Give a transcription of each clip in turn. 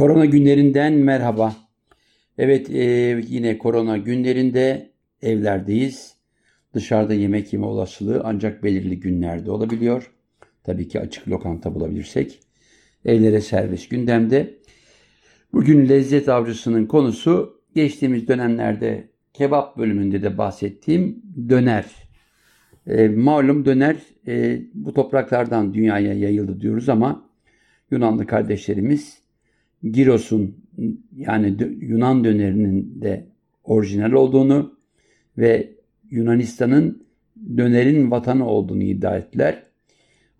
Korona günlerinden merhaba. Evet e, yine korona günlerinde evlerdeyiz. Dışarıda yemek yeme olasılığı ancak belirli günlerde olabiliyor. Tabii ki açık lokanta bulabilirsek. Evlere servis gündemde. Bugün lezzet avcısının konusu geçtiğimiz dönemlerde kebap bölümünde de bahsettiğim döner. E, malum döner e, bu topraklardan dünyaya yayıldı diyoruz ama Yunanlı kardeşlerimiz Giros'un yani Yunan dönerinin de orijinal olduğunu ve Yunanistan'ın dönerin vatanı olduğunu iddia ettiler.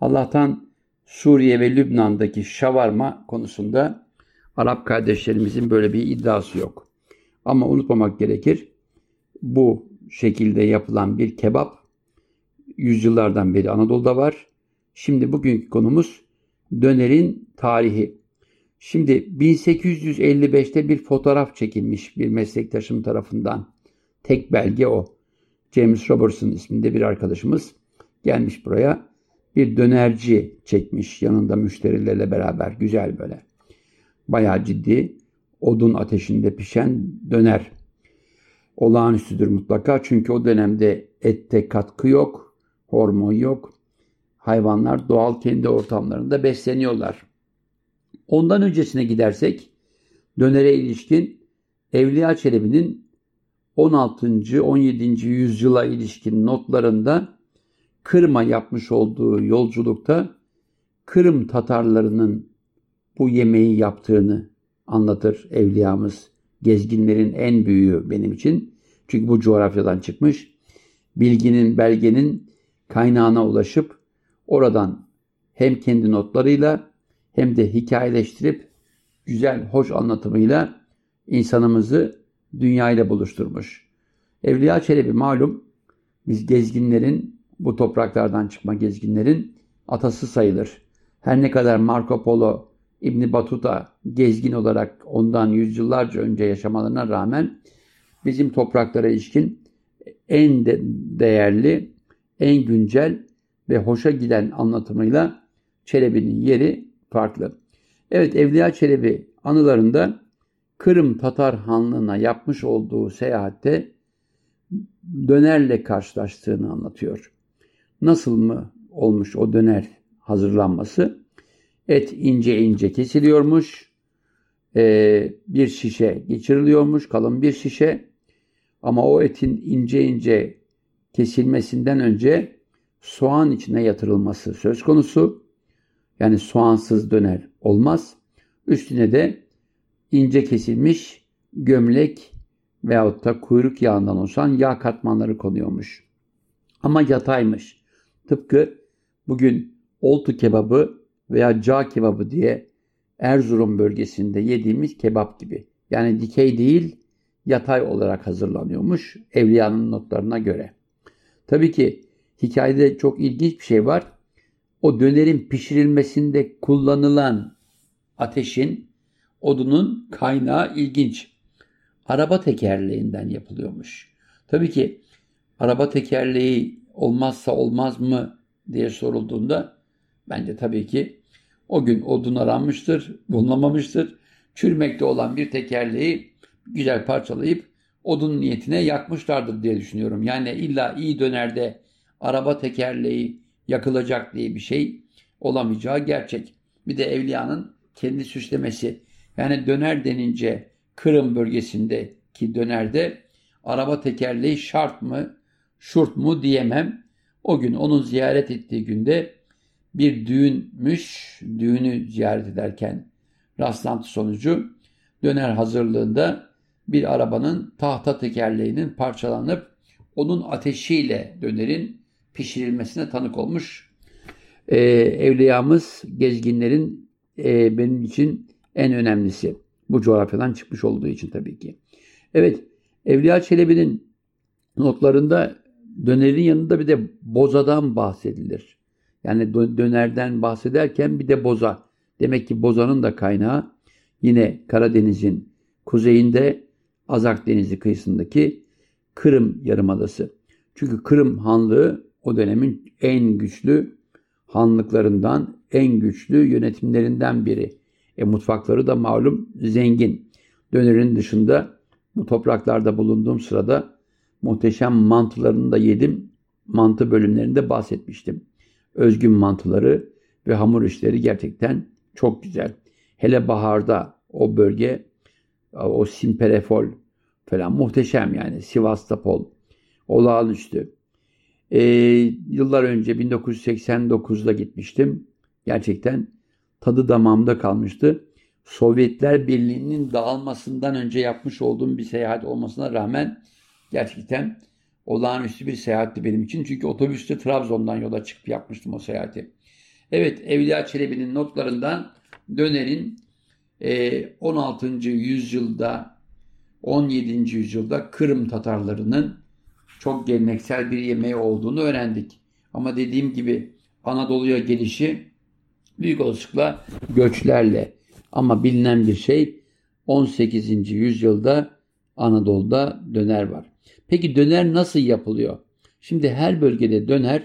Allah'tan Suriye ve Lübnan'daki şavarma konusunda Arap kardeşlerimizin böyle bir iddiası yok. Ama unutmamak gerekir. Bu şekilde yapılan bir kebap yüzyıllardan beri Anadolu'da var. Şimdi bugünkü konumuz dönerin tarihi. Şimdi 1855'te bir fotoğraf çekilmiş bir meslektaşım tarafından. Tek belge o. James Robertson isminde bir arkadaşımız gelmiş buraya. Bir dönerci çekmiş yanında müşterilerle beraber. Güzel böyle. Bayağı ciddi. Odun ateşinde pişen döner. Olağanüstüdür mutlaka. Çünkü o dönemde ette katkı yok. Hormon yok. Hayvanlar doğal kendi ortamlarında besleniyorlar. Ondan öncesine gidersek dönere ilişkin Evliya Çelebi'nin 16. 17. yüzyıla ilişkin notlarında Kırım'a yapmış olduğu yolculukta Kırım Tatarlarının bu yemeği yaptığını anlatır evliyamız. Gezginlerin en büyüğü benim için. Çünkü bu coğrafyadan çıkmış. Bilginin, belgenin kaynağına ulaşıp oradan hem kendi notlarıyla hem de hikayeleştirip güzel, hoş anlatımıyla insanımızı dünyayla buluşturmuş. Evliya Çelebi malum biz gezginlerin, bu topraklardan çıkma gezginlerin atası sayılır. Her ne kadar Marco Polo, İbni Batuta gezgin olarak ondan yüzyıllarca önce yaşamalarına rağmen bizim topraklara ilişkin en de değerli, en güncel ve hoşa giden anlatımıyla Çelebi'nin yeri farklı. Evet Evliya Çelebi anılarında Kırım Tatar Hanlığı'na yapmış olduğu seyahatte dönerle karşılaştığını anlatıyor. Nasıl mı olmuş o döner hazırlanması? Et ince ince kesiliyormuş. Ee, bir şişe geçiriliyormuş, kalın bir şişe. Ama o etin ince ince kesilmesinden önce soğan içine yatırılması söz konusu. Yani soğansız döner olmaz. Üstüne de ince kesilmiş gömlek veyahut da kuyruk yağından oluşan yağ katmanları konuyormuş. Ama yataymış. Tıpkı bugün oltu kebabı veya cağ kebabı diye Erzurum bölgesinde yediğimiz kebap gibi. Yani dikey değil, yatay olarak hazırlanıyormuş Evliya'nın notlarına göre. Tabii ki hikayede çok ilginç bir şey var o dönerin pişirilmesinde kullanılan ateşin, odunun kaynağı ilginç. Araba tekerleğinden yapılıyormuş. Tabii ki araba tekerleği olmazsa olmaz mı diye sorulduğunda bence tabii ki o gün odun aranmıştır, bulunamamıştır. Çürümekte olan bir tekerleği güzel parçalayıp odun niyetine yakmışlardır diye düşünüyorum. Yani illa iyi dönerde araba tekerleği yakılacak diye bir şey olamayacağı gerçek. Bir de evliyanın kendi süslemesi. Yani döner denince Kırım bölgesindeki dönerde araba tekerleği şart mı, şurt mu diyemem. O gün onun ziyaret ettiği günde bir düğünmüş, düğünü ziyaret ederken rastlantı sonucu döner hazırlığında bir arabanın tahta tekerleğinin parçalanıp onun ateşiyle dönerin pişirilmesine tanık olmuş e, evliyamız, gezginlerin e, benim için en önemlisi. Bu coğrafyadan çıkmış olduğu için tabii ki. Evet, Evliya Çelebi'nin notlarında dönerin yanında bir de bozadan bahsedilir. Yani dönerden bahsederken bir de boza. Demek ki bozanın da kaynağı yine Karadeniz'in kuzeyinde Azak Denizi kıyısındaki Kırım Yarımadası. Çünkü Kırım Hanlığı o dönemin en güçlü hanlıklarından, en güçlü yönetimlerinden biri. E, mutfakları da malum zengin. Dönerin dışında bu topraklarda bulunduğum sırada muhteşem mantılarını da yedim. Mantı bölümlerinde bahsetmiştim. Özgün mantıları ve hamur işleri gerçekten çok güzel. Hele baharda o bölge, o simperefol falan muhteşem yani. Sivastopol, olağanüstü. Ee, yıllar önce 1989'da gitmiştim. Gerçekten tadı damağımda kalmıştı. Sovyetler Birliği'nin dağılmasından önce yapmış olduğum bir seyahat olmasına rağmen gerçekten olağanüstü bir seyahatti benim için. Çünkü otobüste Trabzon'dan yola çıkıp yapmıştım o seyahati. Evet Evliya Çelebi'nin notlarından Döner'in 16. E, yüzyılda 17. yüzyılda Kırım Tatarlarının çok geleneksel bir yemeği olduğunu öğrendik. Ama dediğim gibi Anadolu'ya gelişi büyük olasılıkla göçlerle ama bilinen bir şey 18. yüzyılda Anadolu'da döner var. Peki döner nasıl yapılıyor? Şimdi her bölgede döner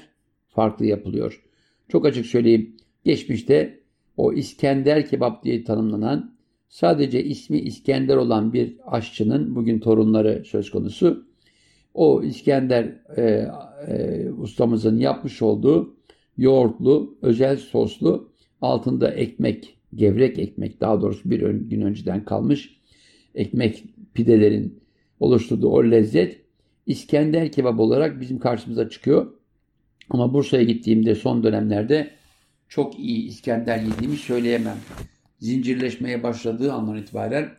farklı yapılıyor. Çok açık söyleyeyim. Geçmişte o İskender kebap diye tanımlanan sadece ismi İskender olan bir aşçının bugün torunları söz konusu. O İskender e, e, ustamızın yapmış olduğu yoğurtlu, özel soslu, altında ekmek, gevrek ekmek daha doğrusu bir gün önceden kalmış ekmek pidelerin oluşturduğu o lezzet İskender kebap olarak bizim karşımıza çıkıyor. Ama Bursa'ya gittiğimde son dönemlerde çok iyi İskender yediğimi söyleyemem. Zincirleşmeye başladığı andan itibaren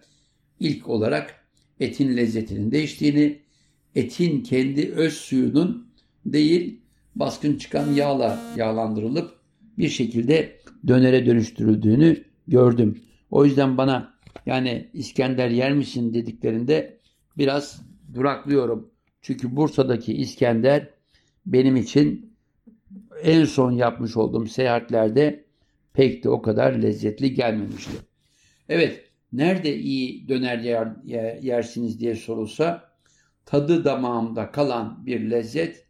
ilk olarak etin lezzetinin değiştiğini, etin kendi öz suyunun değil baskın çıkan yağla yağlandırılıp bir şekilde dönere dönüştürüldüğünü gördüm. O yüzden bana yani İskender yer misin dediklerinde biraz duraklıyorum. Çünkü Bursa'daki İskender benim için en son yapmış olduğum seyahatlerde pek de o kadar lezzetli gelmemişti. Evet, nerede iyi döner yer, yersiniz diye sorulsa tadı damağımda kalan bir lezzet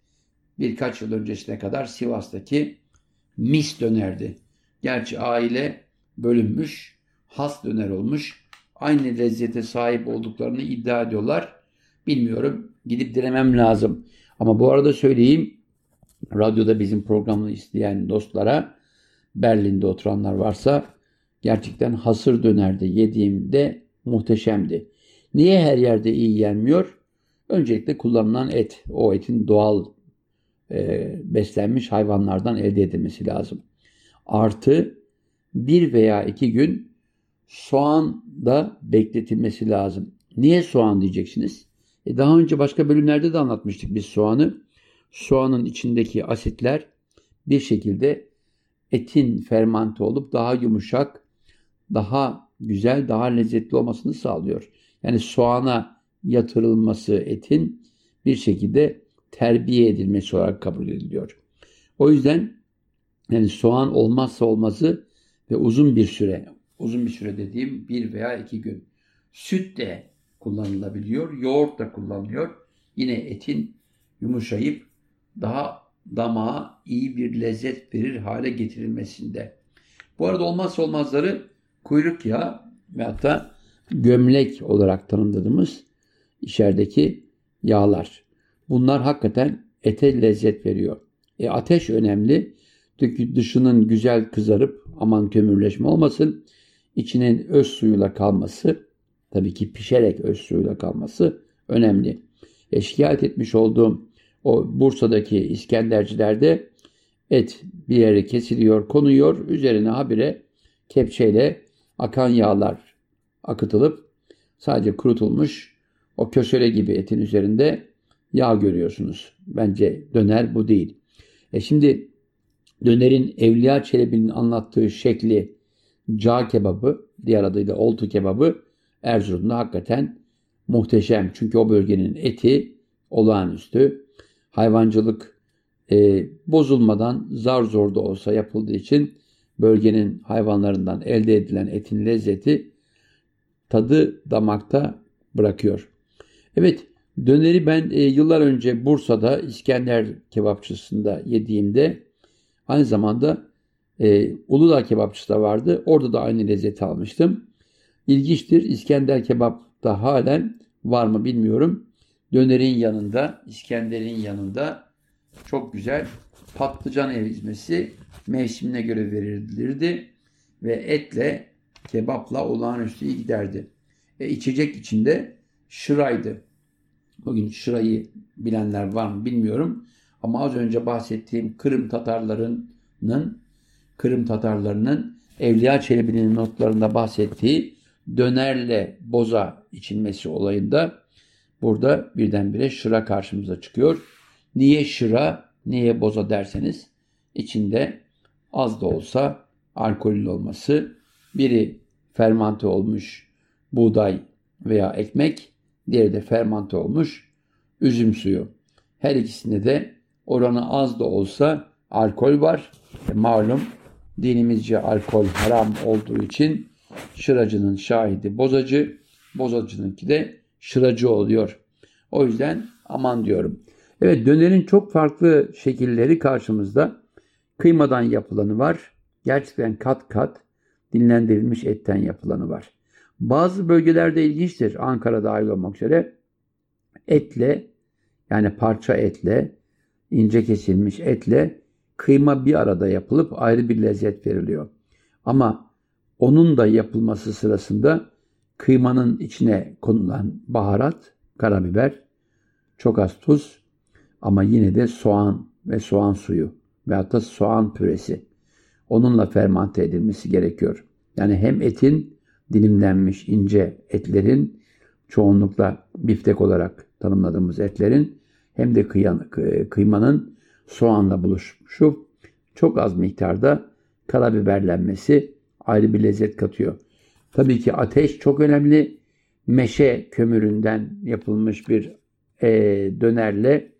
birkaç yıl öncesine kadar Sivas'taki mis dönerdi. Gerçi aile bölünmüş, has döner olmuş. Aynı lezzete sahip olduklarını iddia ediyorlar. Bilmiyorum. Gidip denemem lazım. Ama bu arada söyleyeyim. Radyoda bizim programını isteyen dostlara Berlin'de oturanlar varsa gerçekten hasır dönerde yediğimde muhteşemdi. Niye her yerde iyi yenmiyor? Öncelikle kullanılan et. O etin doğal e, beslenmiş hayvanlardan elde edilmesi lazım. Artı bir veya iki gün soğan da bekletilmesi lazım. Niye soğan diyeceksiniz? E daha önce başka bölümlerde de anlatmıştık biz soğanı. Soğanın içindeki asitler bir şekilde etin fermante olup daha yumuşak, daha güzel, daha lezzetli olmasını sağlıyor. Yani soğana yatırılması etin bir şekilde terbiye edilmesi olarak kabul ediliyor. O yüzden yani soğan olmazsa olmazı ve uzun bir süre, uzun bir süre dediğim bir veya iki gün. Süt de kullanılabiliyor, yoğurt da kullanılıyor. Yine etin yumuşayıp daha damağa iyi bir lezzet verir hale getirilmesinde. Bu arada olmazsa olmazları kuyruk yağı ve hatta gömlek olarak tanımladığımız içerideki yağlar. Bunlar hakikaten ete lezzet veriyor. E ateş önemli. Çünkü dışının güzel kızarıp aman kömürleşme olmasın. içinin öz suyuyla kalması, tabii ki pişerek öz suyuyla kalması önemli. E, şikayet etmiş olduğum o Bursa'daki İskendercilerde et bir yere kesiliyor, konuyor. Üzerine habire kepçeyle akan yağlar akıtılıp sadece kurutulmuş o köşele gibi etin üzerinde yağ görüyorsunuz. Bence döner bu değil. E şimdi dönerin Evliya Çelebi'nin anlattığı şekli cağ kebabı, diğer adıyla oltu kebabı Erzurum'da hakikaten muhteşem. Çünkü o bölgenin eti olağanüstü. Hayvancılık e, bozulmadan zar zor da olsa yapıldığı için bölgenin hayvanlarından elde edilen etin lezzeti tadı damakta bırakıyor. Evet Döneri ben e, yıllar önce Bursa'da İskender kebapçısında yediğimde aynı zamanda E, Uludağ kebapçısı da vardı. Orada da aynı lezzeti almıştım. İlginçtir. İskender kebap da halen var mı bilmiyorum. Dönerin yanında, İskender'in yanında çok güzel patlıcan ezmesi mevsimine göre verilirdi ve etle kebapla olağanüstü iyi giderdi. E, içecek içinde şıraydı. Bugün şırayı bilenler var mı bilmiyorum. Ama az önce bahsettiğim Kırım Tatarlarının Kırım Tatarlarının Evliya Çelebi'nin notlarında bahsettiği dönerle boza içilmesi olayında burada birdenbire şıra karşımıza çıkıyor. Niye şıra, niye boza derseniz içinde az da olsa alkolün olması, biri fermante olmuş buğday veya ekmek, diğeri de fermante olmuş üzüm suyu. Her ikisinde de oranı az da olsa alkol var. E, malum dinimizce alkol haram olduğu için şıracının şahidi bozacı, bozacınınki de şıracı oluyor. O yüzden aman diyorum. Evet dönerin çok farklı şekilleri karşımızda. Kıymadan yapılanı var. Gerçekten kat kat dinlendirilmiş etten yapılanı var. Bazı bölgelerde ilginçtir. Ankara dahil olmak üzere etle yani parça etle ince kesilmiş etle kıyma bir arada yapılıp ayrı bir lezzet veriliyor. Ama onun da yapılması sırasında kıymanın içine konulan baharat, karabiber, çok az tuz ama yine de soğan ve soğan suyu veyahut da soğan püresi onunla fermante edilmesi gerekiyor. Yani hem etin dilimlenmiş ince etlerin çoğunlukla biftek olarak tanımladığımız etlerin hem de kıymanın soğanla buluşuşu çok az miktarda karabiberlenmesi ayrı bir lezzet katıyor. Tabii ki ateş çok önemli. Meşe kömüründen yapılmış bir e, dönerle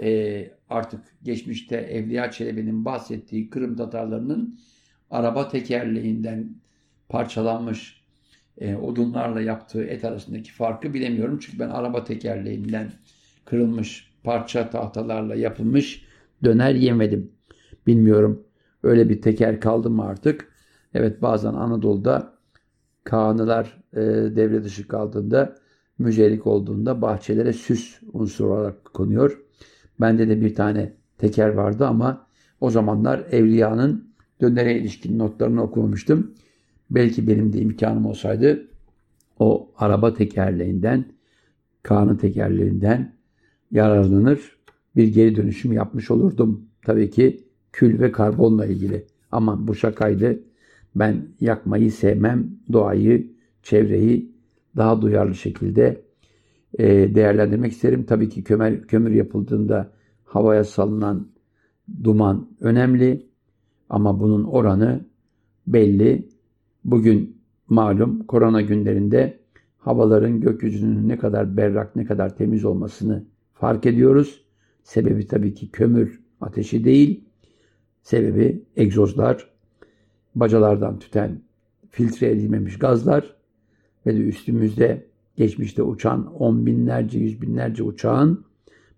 e, artık geçmişte Evliya Çelebi'nin bahsettiği Kırım Tatarlarının araba tekerleğinden parçalanmış e, odunlarla yaptığı et arasındaki farkı bilemiyorum. Çünkü ben araba tekerleğinden kırılmış parça tahtalarla yapılmış döner yemedim. Bilmiyorum öyle bir teker kaldı mı artık. Evet bazen Anadolu'da Kağanılar e, devre dışı kaldığında müzelik olduğunda bahçelere süs unsuru olarak konuyor. Bende de bir tane teker vardı ama o zamanlar Evliya'nın dönere ilişkin notlarını okumamıştım. Belki benim de imkanım olsaydı o araba tekerleğinden, kanı tekerleğinden yararlanır bir geri dönüşüm yapmış olurdum. Tabii ki kül ve karbonla ilgili. Ama bu şakaydı. Ben yakmayı sevmem. Doğayı, çevreyi daha duyarlı şekilde e, değerlendirmek isterim. Tabii ki kömür, kömür yapıldığında havaya salınan duman önemli ama bunun oranı belli. Bugün malum korona günlerinde havaların gökyüzünün ne kadar berrak, ne kadar temiz olmasını fark ediyoruz. Sebebi tabii ki kömür ateşi değil. Sebebi egzozlar, bacalardan tüten filtre edilmemiş gazlar ve de üstümüzde geçmişte uçan on binlerce, yüz binlerce uçağın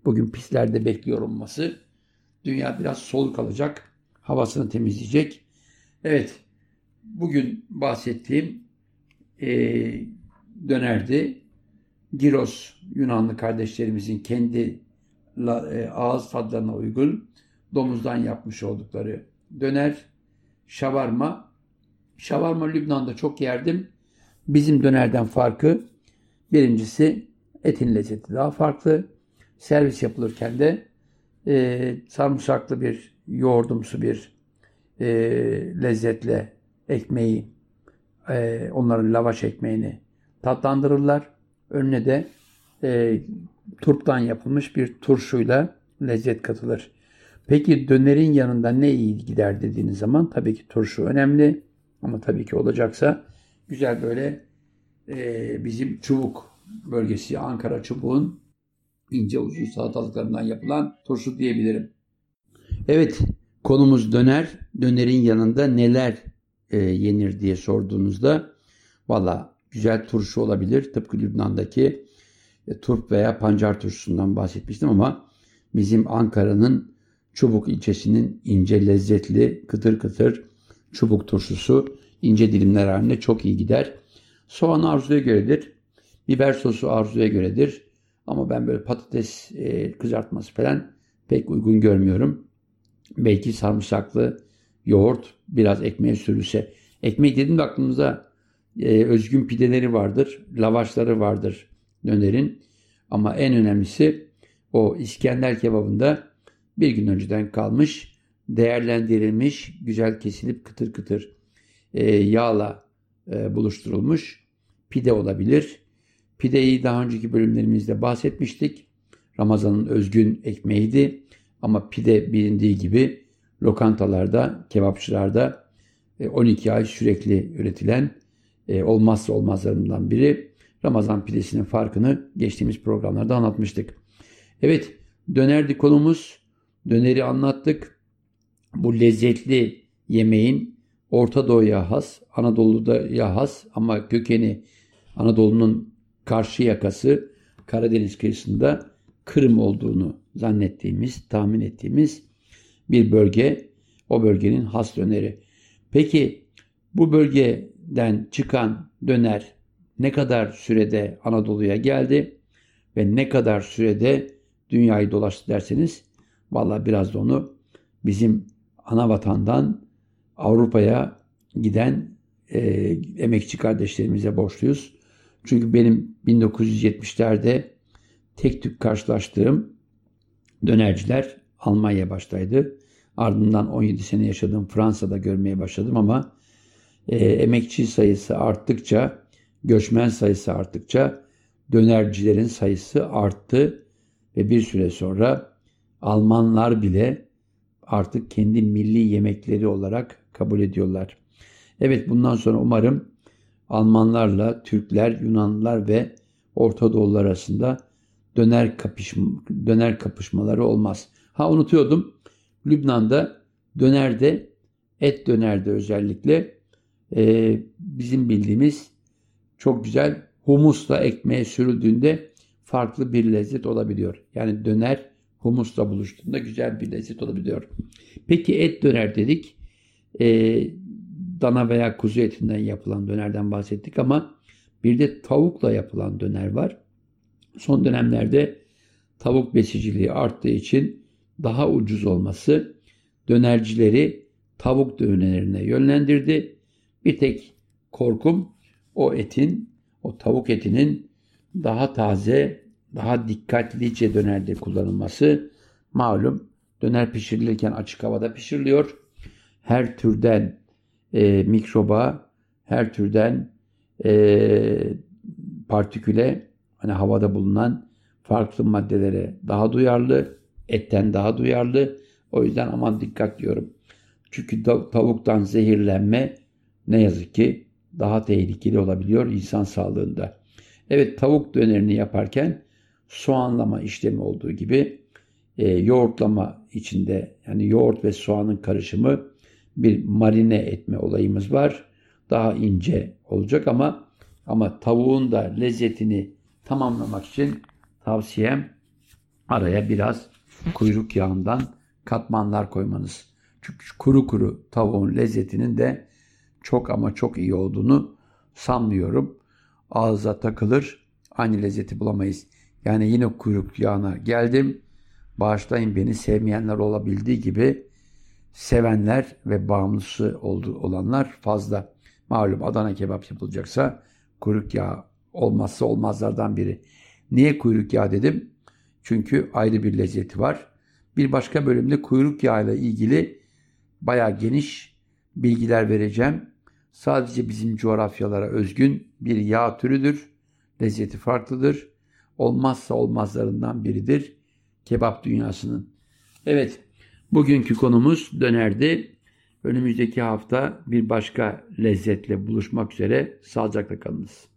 bugün pislerde bekliyor olması. Dünya biraz soluk alacak, havasını temizleyecek. Evet, bugün bahsettiğim e, dönerdi. Giros Yunanlı kardeşlerimizin kendi e, ağız tadlarına uygun domuzdan yapmış oldukları döner, şavarma. Şavarma Lübnan'da çok yerdim. Bizim dönerden farkı birincisi etin lezzeti daha farklı. Servis yapılırken de e, sarımsaklı bir yoğurdumsu bir e, lezzetle ekmeği, e, onların lavaş ekmeğini tatlandırırlar. Önüne de e, turptan yapılmış bir turşuyla lezzet katılır. Peki dönerin yanında ne iyi gider dediğiniz zaman tabii ki turşu önemli. Ama tabii ki olacaksa güzel böyle e, bizim çubuk bölgesi Ankara çubuğun ince ucu salatalıklarından yapılan turşu diyebilirim. Evet konumuz döner. Dönerin yanında neler e, yenir diye sorduğunuzda valla güzel turşu olabilir. Tıpkı Lübnan'daki e, turp veya pancar turşusundan bahsetmiştim ama bizim Ankara'nın Çubuk ilçesinin ince lezzetli kıtır kıtır çubuk turşusu ince dilimler halinde çok iyi gider. Soğan arzuya göredir. Biber sosu arzuya göredir. Ama ben böyle patates e, kızartması falan pek uygun görmüyorum. Belki sarımsaklı yoğurt biraz ekmeğe sürülse. Ekmek dediğimde aklımıza e, özgün pideleri vardır, lavaşları vardır dönerin. Ama en önemlisi o İskender kebabında bir gün önceden kalmış, değerlendirilmiş, güzel kesilip kıtır kıtır e, yağla e, buluşturulmuş pide olabilir. Pideyi daha önceki bölümlerimizde bahsetmiştik. Ramazan'ın özgün ekmeğiydi. Ama pide bilindiği gibi lokantalarda, kebapçılarda 12 e, ay sürekli üretilen e, olmazsa olmazlarından biri. Ramazan pidesinin farkını geçtiğimiz programlarda anlatmıştık. Evet, dönerdi konumuz. Döneri anlattık. Bu lezzetli yemeğin Orta Doğu'ya has, Anadolu'da has ama kökeni Anadolu'nun karşı yakası Karadeniz kıyısında Kırım olduğunu zannettiğimiz, tahmin ettiğimiz bir bölge. O bölgenin has döneri. Peki bu bölgeden çıkan döner ne kadar sürede Anadolu'ya geldi ve ne kadar sürede dünyayı dolaştı derseniz valla biraz da onu bizim ana vatandan Avrupa'ya giden e, emekçi kardeşlerimize borçluyuz. Çünkü benim 1970'lerde tek tük karşılaştığım dönerciler Almanya baştaydı. Ardından 17 sene yaşadığım Fransa'da görmeye başladım ama e, emekçi sayısı arttıkça, göçmen sayısı arttıkça dönercilerin sayısı arttı ve bir süre sonra Almanlar bile artık kendi milli yemekleri olarak kabul ediyorlar. Evet bundan sonra umarım Almanlarla Türkler, Yunanlılar ve Orta Doğular arasında döner kapışma, döner kapışmaları olmaz. Ha unutuyordum. Lübnan'da dönerde, et dönerde özellikle e, bizim bildiğimiz çok güzel humusla ekmeğe sürüldüğünde farklı bir lezzet olabiliyor. Yani döner humusla buluştuğunda güzel bir lezzet olabiliyor. Peki et döner dedik. E, dana veya kuzu etinden yapılan dönerden bahsettik ama bir de tavukla yapılan döner var. Son dönemlerde tavuk besiciliği arttığı için daha ucuz olması dönercileri tavuk dönerine yönlendirdi. Bir tek korkum o etin, o tavuk etinin daha taze, daha dikkatlice dönerde kullanılması. Malum döner pişirilirken açık havada pişiriliyor. Her türden e, mikroba, her türden e, partiküle, hani havada bulunan farklı maddelere daha duyarlı, etten daha duyarlı. O yüzden aman dikkat diyorum. Çünkü tavuktan zehirlenme ne yazık ki daha tehlikeli olabiliyor insan sağlığında. Evet tavuk dönerini yaparken soğanlama işlemi olduğu gibi e, yoğurtlama içinde yani yoğurt ve soğanın karışımı bir marine etme olayımız var. Daha ince olacak ama ama tavuğun da lezzetini tamamlamak için tavsiyem araya biraz kuyruk yağından katmanlar koymanız. Çünkü kuru kuru tavuğun lezzetinin de çok ama çok iyi olduğunu sanmıyorum. Ağza takılır, aynı lezzeti bulamayız. Yani yine kuyruk yağına geldim. Bağışlayın beni sevmeyenler olabildiği gibi sevenler ve bağımlısı olanlar fazla. Malum Adana kebap yapılacaksa kuyruk yağı olmazsa olmazlardan biri. Niye kuyruk yağı dedim? Çünkü ayrı bir lezzeti var. Bir başka bölümde kuyruk yağı ile ilgili bayağı geniş bilgiler vereceğim. Sadece bizim coğrafyalara özgün bir yağ türüdür. Lezzeti farklıdır. Olmazsa olmazlarından biridir kebap dünyasının. Evet, Bugünkü konumuz dönerdi. Önümüzdeki hafta bir başka lezzetle buluşmak üzere sağlıcakla kalınız.